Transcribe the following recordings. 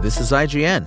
This is IGN.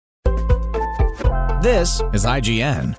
This is IGN.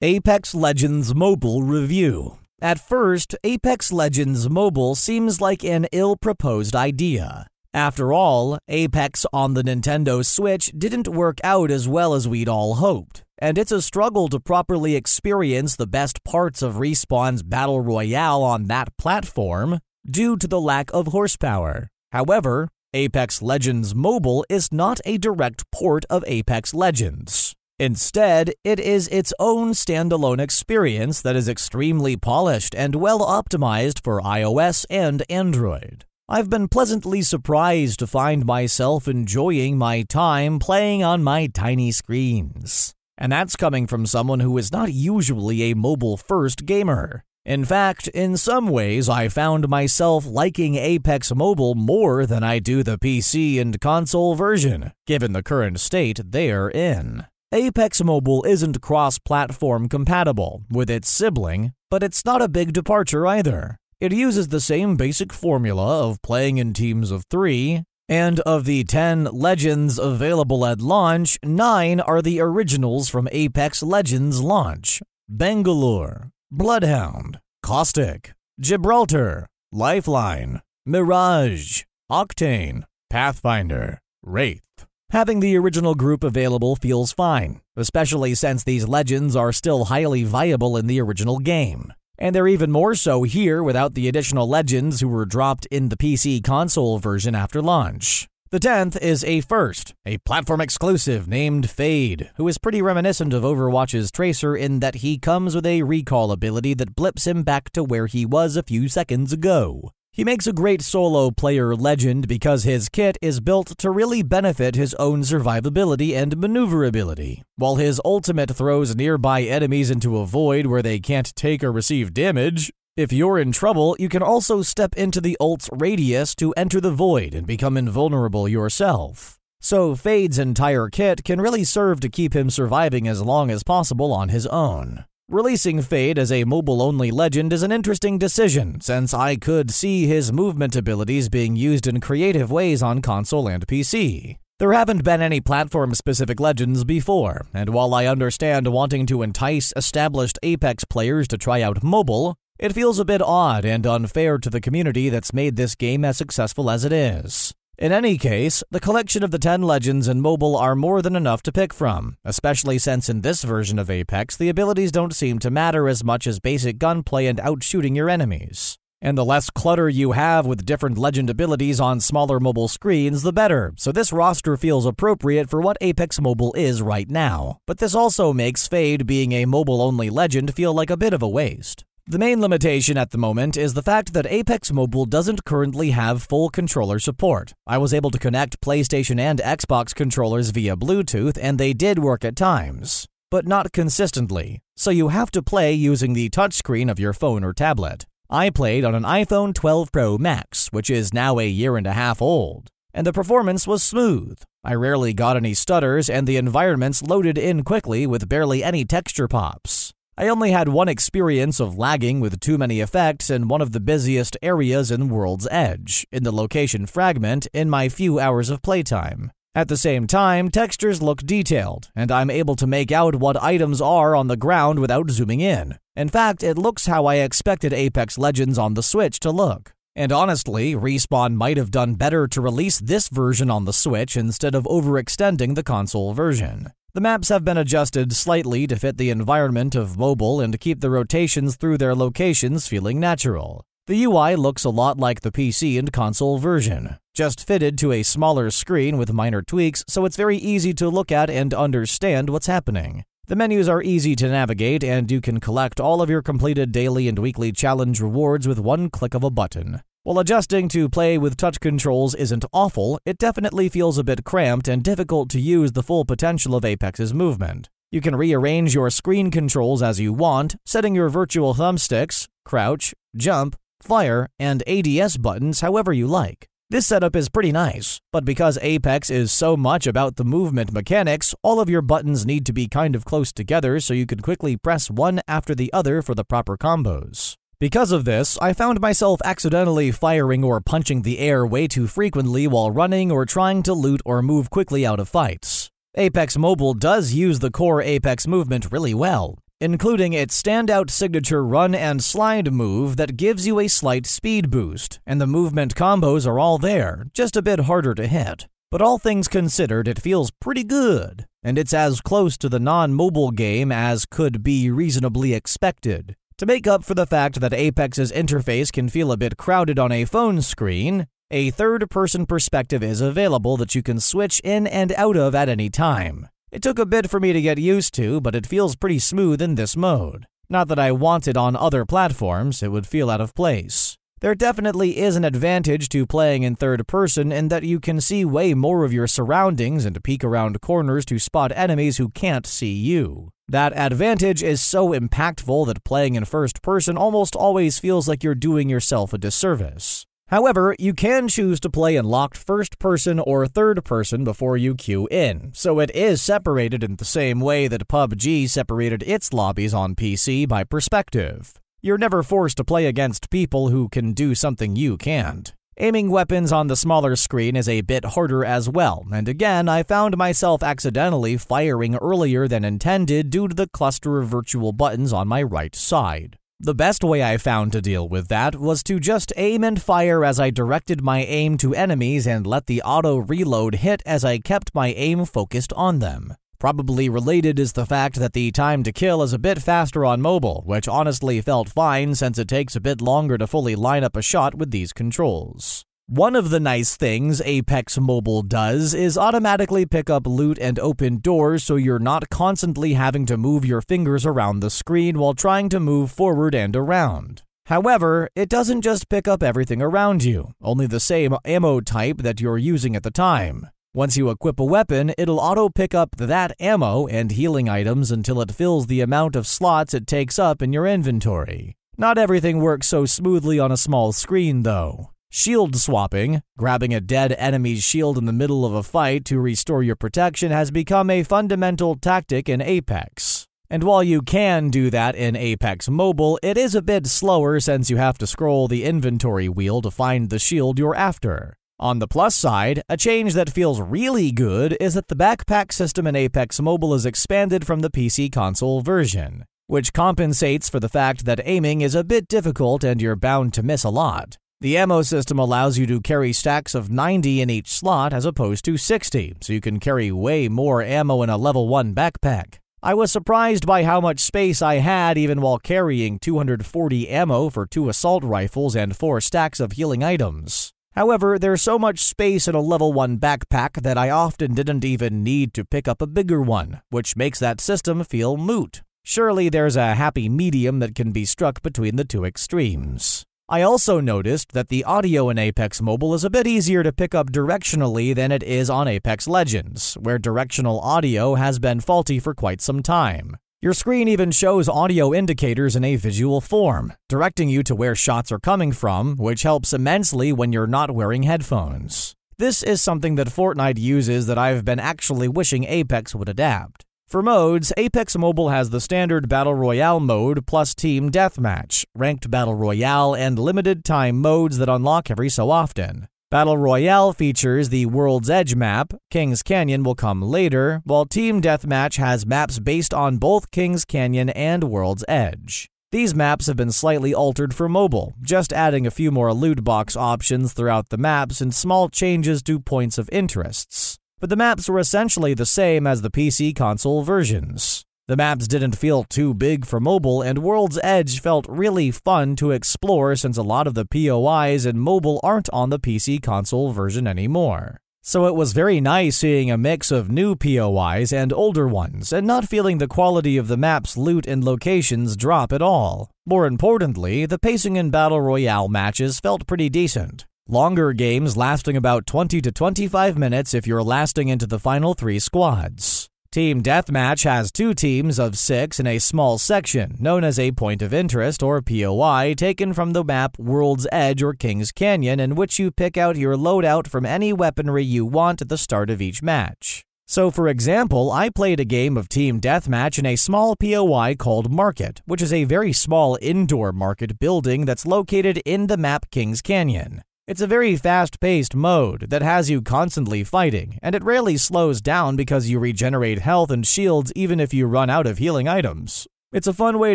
Apex Legends Mobile Review. At first, Apex Legends Mobile seems like an ill proposed idea. After all, Apex on the Nintendo Switch didn't work out as well as we'd all hoped, and it's a struggle to properly experience the best parts of Respawn's Battle Royale on that platform due to the lack of horsepower. However, Apex Legends Mobile is not a direct port of Apex Legends. Instead, it is its own standalone experience that is extremely polished and well optimized for iOS and Android. I've been pleasantly surprised to find myself enjoying my time playing on my tiny screens. And that's coming from someone who is not usually a mobile first gamer. In fact, in some ways, I found myself liking Apex Mobile more than I do the PC and console version, given the current state they're in. Apex Mobile isn't cross platform compatible with its sibling, but it's not a big departure either. It uses the same basic formula of playing in teams of three, and of the 10 legends available at launch, 9 are the originals from Apex Legends launch Bangalore, Bloodhound, Caustic, Gibraltar, Lifeline, Mirage, Octane, Pathfinder, Wraith. Having the original group available feels fine, especially since these legends are still highly viable in the original game. And they're even more so here without the additional legends who were dropped in the PC console version after launch. The 10th is a first, a platform exclusive named Fade, who is pretty reminiscent of Overwatch's Tracer in that he comes with a recall ability that blips him back to where he was a few seconds ago. He makes a great solo player legend because his kit is built to really benefit his own survivability and maneuverability, while his ultimate throws nearby enemies into a void where they can't take or receive damage. If you're in trouble, you can also step into the ult's radius to enter the void and become invulnerable yourself. So Fade's entire kit can really serve to keep him surviving as long as possible on his own. Releasing Fade as a mobile only legend is an interesting decision, since I could see his movement abilities being used in creative ways on console and PC. There haven't been any platform specific legends before, and while I understand wanting to entice established Apex players to try out mobile, it feels a bit odd and unfair to the community that's made this game as successful as it is. In any case, the collection of the 10 legends in mobile are more than enough to pick from, especially since in this version of Apex, the abilities don't seem to matter as much as basic gunplay and outshooting your enemies. And the less clutter you have with different legend abilities on smaller mobile screens, the better, so this roster feels appropriate for what Apex Mobile is right now. But this also makes Fade being a mobile only legend feel like a bit of a waste. The main limitation at the moment is the fact that Apex Mobile doesn't currently have full controller support. I was able to connect PlayStation and Xbox controllers via Bluetooth, and they did work at times, but not consistently, so you have to play using the touchscreen of your phone or tablet. I played on an iPhone 12 Pro Max, which is now a year and a half old, and the performance was smooth. I rarely got any stutters, and the environments loaded in quickly with barely any texture pops. I only had one experience of lagging with too many effects in one of the busiest areas in World's Edge, in the location fragment, in my few hours of playtime. At the same time, textures look detailed, and I'm able to make out what items are on the ground without zooming in. In fact, it looks how I expected Apex Legends on the Switch to look. And honestly, Respawn might have done better to release this version on the Switch instead of overextending the console version. The maps have been adjusted slightly to fit the environment of mobile and keep the rotations through their locations feeling natural. The UI looks a lot like the PC and console version, just fitted to a smaller screen with minor tweaks, so it's very easy to look at and understand what's happening. The menus are easy to navigate, and you can collect all of your completed daily and weekly challenge rewards with one click of a button. While adjusting to play with touch controls isn't awful, it definitely feels a bit cramped and difficult to use the full potential of Apex's movement. You can rearrange your screen controls as you want, setting your virtual thumbsticks, crouch, jump, fire, and ADS buttons however you like. This setup is pretty nice, but because Apex is so much about the movement mechanics, all of your buttons need to be kind of close together so you can quickly press one after the other for the proper combos. Because of this, I found myself accidentally firing or punching the air way too frequently while running or trying to loot or move quickly out of fights. Apex Mobile does use the core Apex movement really well, including its standout signature run and slide move that gives you a slight speed boost, and the movement combos are all there, just a bit harder to hit. But all things considered, it feels pretty good, and it's as close to the non mobile game as could be reasonably expected. To make up for the fact that Apex's interface can feel a bit crowded on a phone screen, a third person perspective is available that you can switch in and out of at any time. It took a bit for me to get used to, but it feels pretty smooth in this mode. Not that I want it on other platforms, it would feel out of place. There definitely is an advantage to playing in third person in that you can see way more of your surroundings and peek around corners to spot enemies who can't see you. That advantage is so impactful that playing in first person almost always feels like you're doing yourself a disservice. However, you can choose to play in locked first person or third person before you queue in, so it is separated in the same way that PUBG separated its lobbies on PC by perspective. You're never forced to play against people who can do something you can't. Aiming weapons on the smaller screen is a bit harder as well, and again, I found myself accidentally firing earlier than intended due to the cluster of virtual buttons on my right side. The best way I found to deal with that was to just aim and fire as I directed my aim to enemies and let the auto reload hit as I kept my aim focused on them. Probably related is the fact that the time to kill is a bit faster on mobile, which honestly felt fine since it takes a bit longer to fully line up a shot with these controls. One of the nice things Apex Mobile does is automatically pick up loot and open doors so you're not constantly having to move your fingers around the screen while trying to move forward and around. However, it doesn't just pick up everything around you, only the same ammo type that you're using at the time. Once you equip a weapon, it'll auto pick up that ammo and healing items until it fills the amount of slots it takes up in your inventory. Not everything works so smoothly on a small screen, though. Shield swapping, grabbing a dead enemy's shield in the middle of a fight to restore your protection, has become a fundamental tactic in Apex. And while you can do that in Apex Mobile, it is a bit slower since you have to scroll the inventory wheel to find the shield you're after. On the plus side, a change that feels really good is that the backpack system in Apex Mobile is expanded from the PC console version, which compensates for the fact that aiming is a bit difficult and you're bound to miss a lot. The ammo system allows you to carry stacks of 90 in each slot as opposed to 60, so you can carry way more ammo in a level 1 backpack. I was surprised by how much space I had even while carrying 240 ammo for two assault rifles and four stacks of healing items. However, there's so much space in a level 1 backpack that I often didn't even need to pick up a bigger one, which makes that system feel moot. Surely there's a happy medium that can be struck between the two extremes. I also noticed that the audio in Apex Mobile is a bit easier to pick up directionally than it is on Apex Legends, where directional audio has been faulty for quite some time. Your screen even shows audio indicators in a visual form, directing you to where shots are coming from, which helps immensely when you're not wearing headphones. This is something that Fortnite uses that I've been actually wishing Apex would adapt. For modes, Apex Mobile has the standard Battle Royale mode plus Team Deathmatch, Ranked Battle Royale, and limited time modes that unlock every so often. Battle Royale features the World's Edge map, Kings Canyon will come later, while Team Deathmatch has maps based on both Kings Canyon and World's Edge. These maps have been slightly altered for mobile, just adding a few more loot box options throughout the maps and small changes to points of interests but the maps were essentially the same as the PC console versions. The maps didn't feel too big for mobile, and World's Edge felt really fun to explore since a lot of the POIs in mobile aren't on the PC console version anymore. So it was very nice seeing a mix of new POIs and older ones, and not feeling the quality of the map's loot and locations drop at all. More importantly, the pacing in Battle Royale matches felt pretty decent. Longer games lasting about 20 to 25 minutes if you're lasting into the final three squads. Team Deathmatch has two teams of six in a small section, known as a Point of Interest or POI, taken from the map World's Edge or King's Canyon, in which you pick out your loadout from any weaponry you want at the start of each match. So, for example, I played a game of Team Deathmatch in a small POI called Market, which is a very small indoor market building that's located in the map Kings Canyon. It's a very fast paced mode that has you constantly fighting, and it rarely slows down because you regenerate health and shields even if you run out of healing items. It's a fun way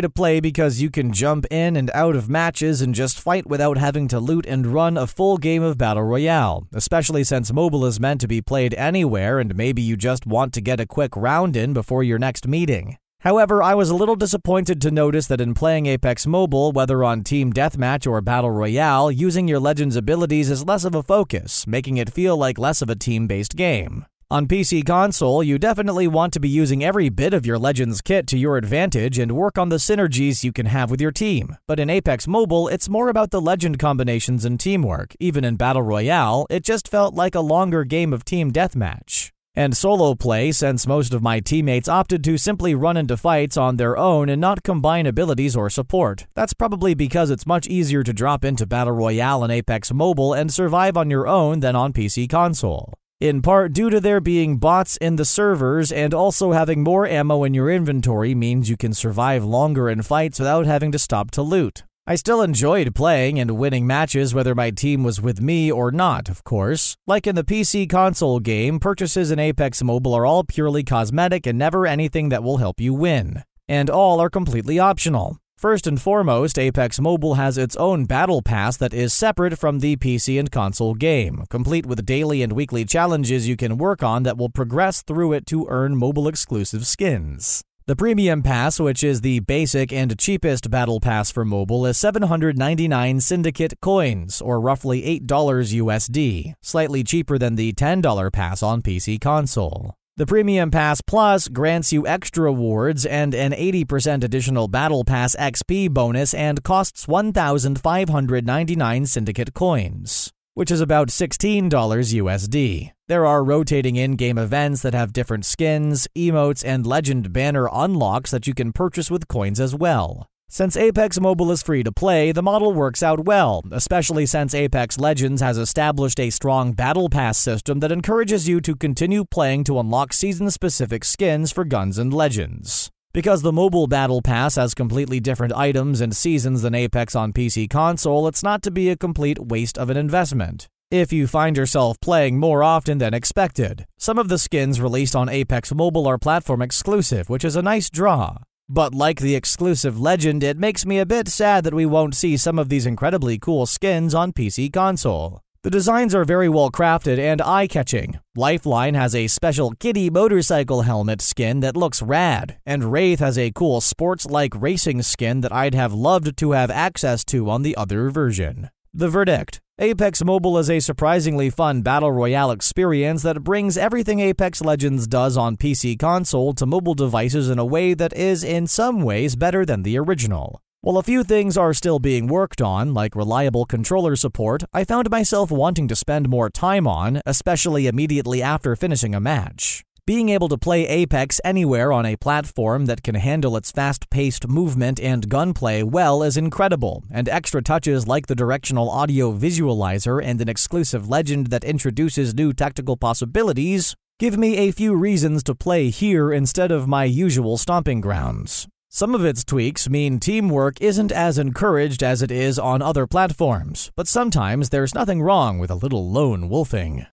to play because you can jump in and out of matches and just fight without having to loot and run a full game of Battle Royale, especially since mobile is meant to be played anywhere and maybe you just want to get a quick round in before your next meeting. However, I was a little disappointed to notice that in playing Apex Mobile, whether on Team Deathmatch or Battle Royale, using your Legend's abilities is less of a focus, making it feel like less of a team based game. On PC console, you definitely want to be using every bit of your Legends kit to your advantage and work on the synergies you can have with your team. But in Apex Mobile, it's more about the Legend combinations and teamwork. Even in Battle Royale, it just felt like a longer game of Team Deathmatch and solo play since most of my teammates opted to simply run into fights on their own and not combine abilities or support. That's probably because it's much easier to drop into Battle Royale and Apex Mobile and survive on your own than on PC console. In part due to there being bots in the servers and also having more ammo in your inventory means you can survive longer in fights without having to stop to loot. I still enjoyed playing and winning matches whether my team was with me or not, of course. Like in the PC console game, purchases in Apex Mobile are all purely cosmetic and never anything that will help you win. And all are completely optional. First and foremost, Apex Mobile has its own battle pass that is separate from the PC and console game, complete with daily and weekly challenges you can work on that will progress through it to earn mobile exclusive skins. The Premium Pass, which is the basic and cheapest battle pass for mobile, is 799 Syndicate coins, or roughly $8 USD, slightly cheaper than the $10 pass on PC console. The Premium Pass Plus grants you extra rewards and an 80% additional Battle Pass XP bonus and costs 1,599 Syndicate coins which is about $16 USD. There are rotating in game events that have different skins, emotes, and legend banner unlocks that you can purchase with coins as well. Since Apex Mobile is free to play, the model works out well, especially since Apex Legends has established a strong Battle Pass system that encourages you to continue playing to unlock season specific skins for guns and legends. Because the mobile Battle Pass has completely different items and seasons than Apex on PC console, it's not to be a complete waste of an investment. If you find yourself playing more often than expected, some of the skins released on Apex Mobile are platform exclusive, which is a nice draw. But like the exclusive Legend, it makes me a bit sad that we won't see some of these incredibly cool skins on PC console. The designs are very well crafted and eye catching. Lifeline has a special kitty motorcycle helmet skin that looks rad, and Wraith has a cool sports like racing skin that I'd have loved to have access to on the other version. The verdict Apex Mobile is a surprisingly fun battle royale experience that brings everything Apex Legends does on PC console to mobile devices in a way that is, in some ways, better than the original. While a few things are still being worked on, like reliable controller support, I found myself wanting to spend more time on, especially immediately after finishing a match. Being able to play Apex anywhere on a platform that can handle its fast paced movement and gunplay well is incredible, and extra touches like the directional audio visualizer and an exclusive legend that introduces new tactical possibilities give me a few reasons to play here instead of my usual stomping grounds. Some of its tweaks mean teamwork isn't as encouraged as it is on other platforms, but sometimes there's nothing wrong with a little lone wolfing.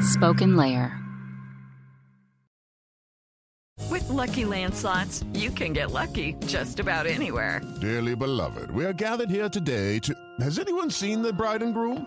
Spoken Layer. With lucky landslots, you can get lucky just about anywhere. Dearly beloved, we are gathered here today to. Has anyone seen the bride and groom?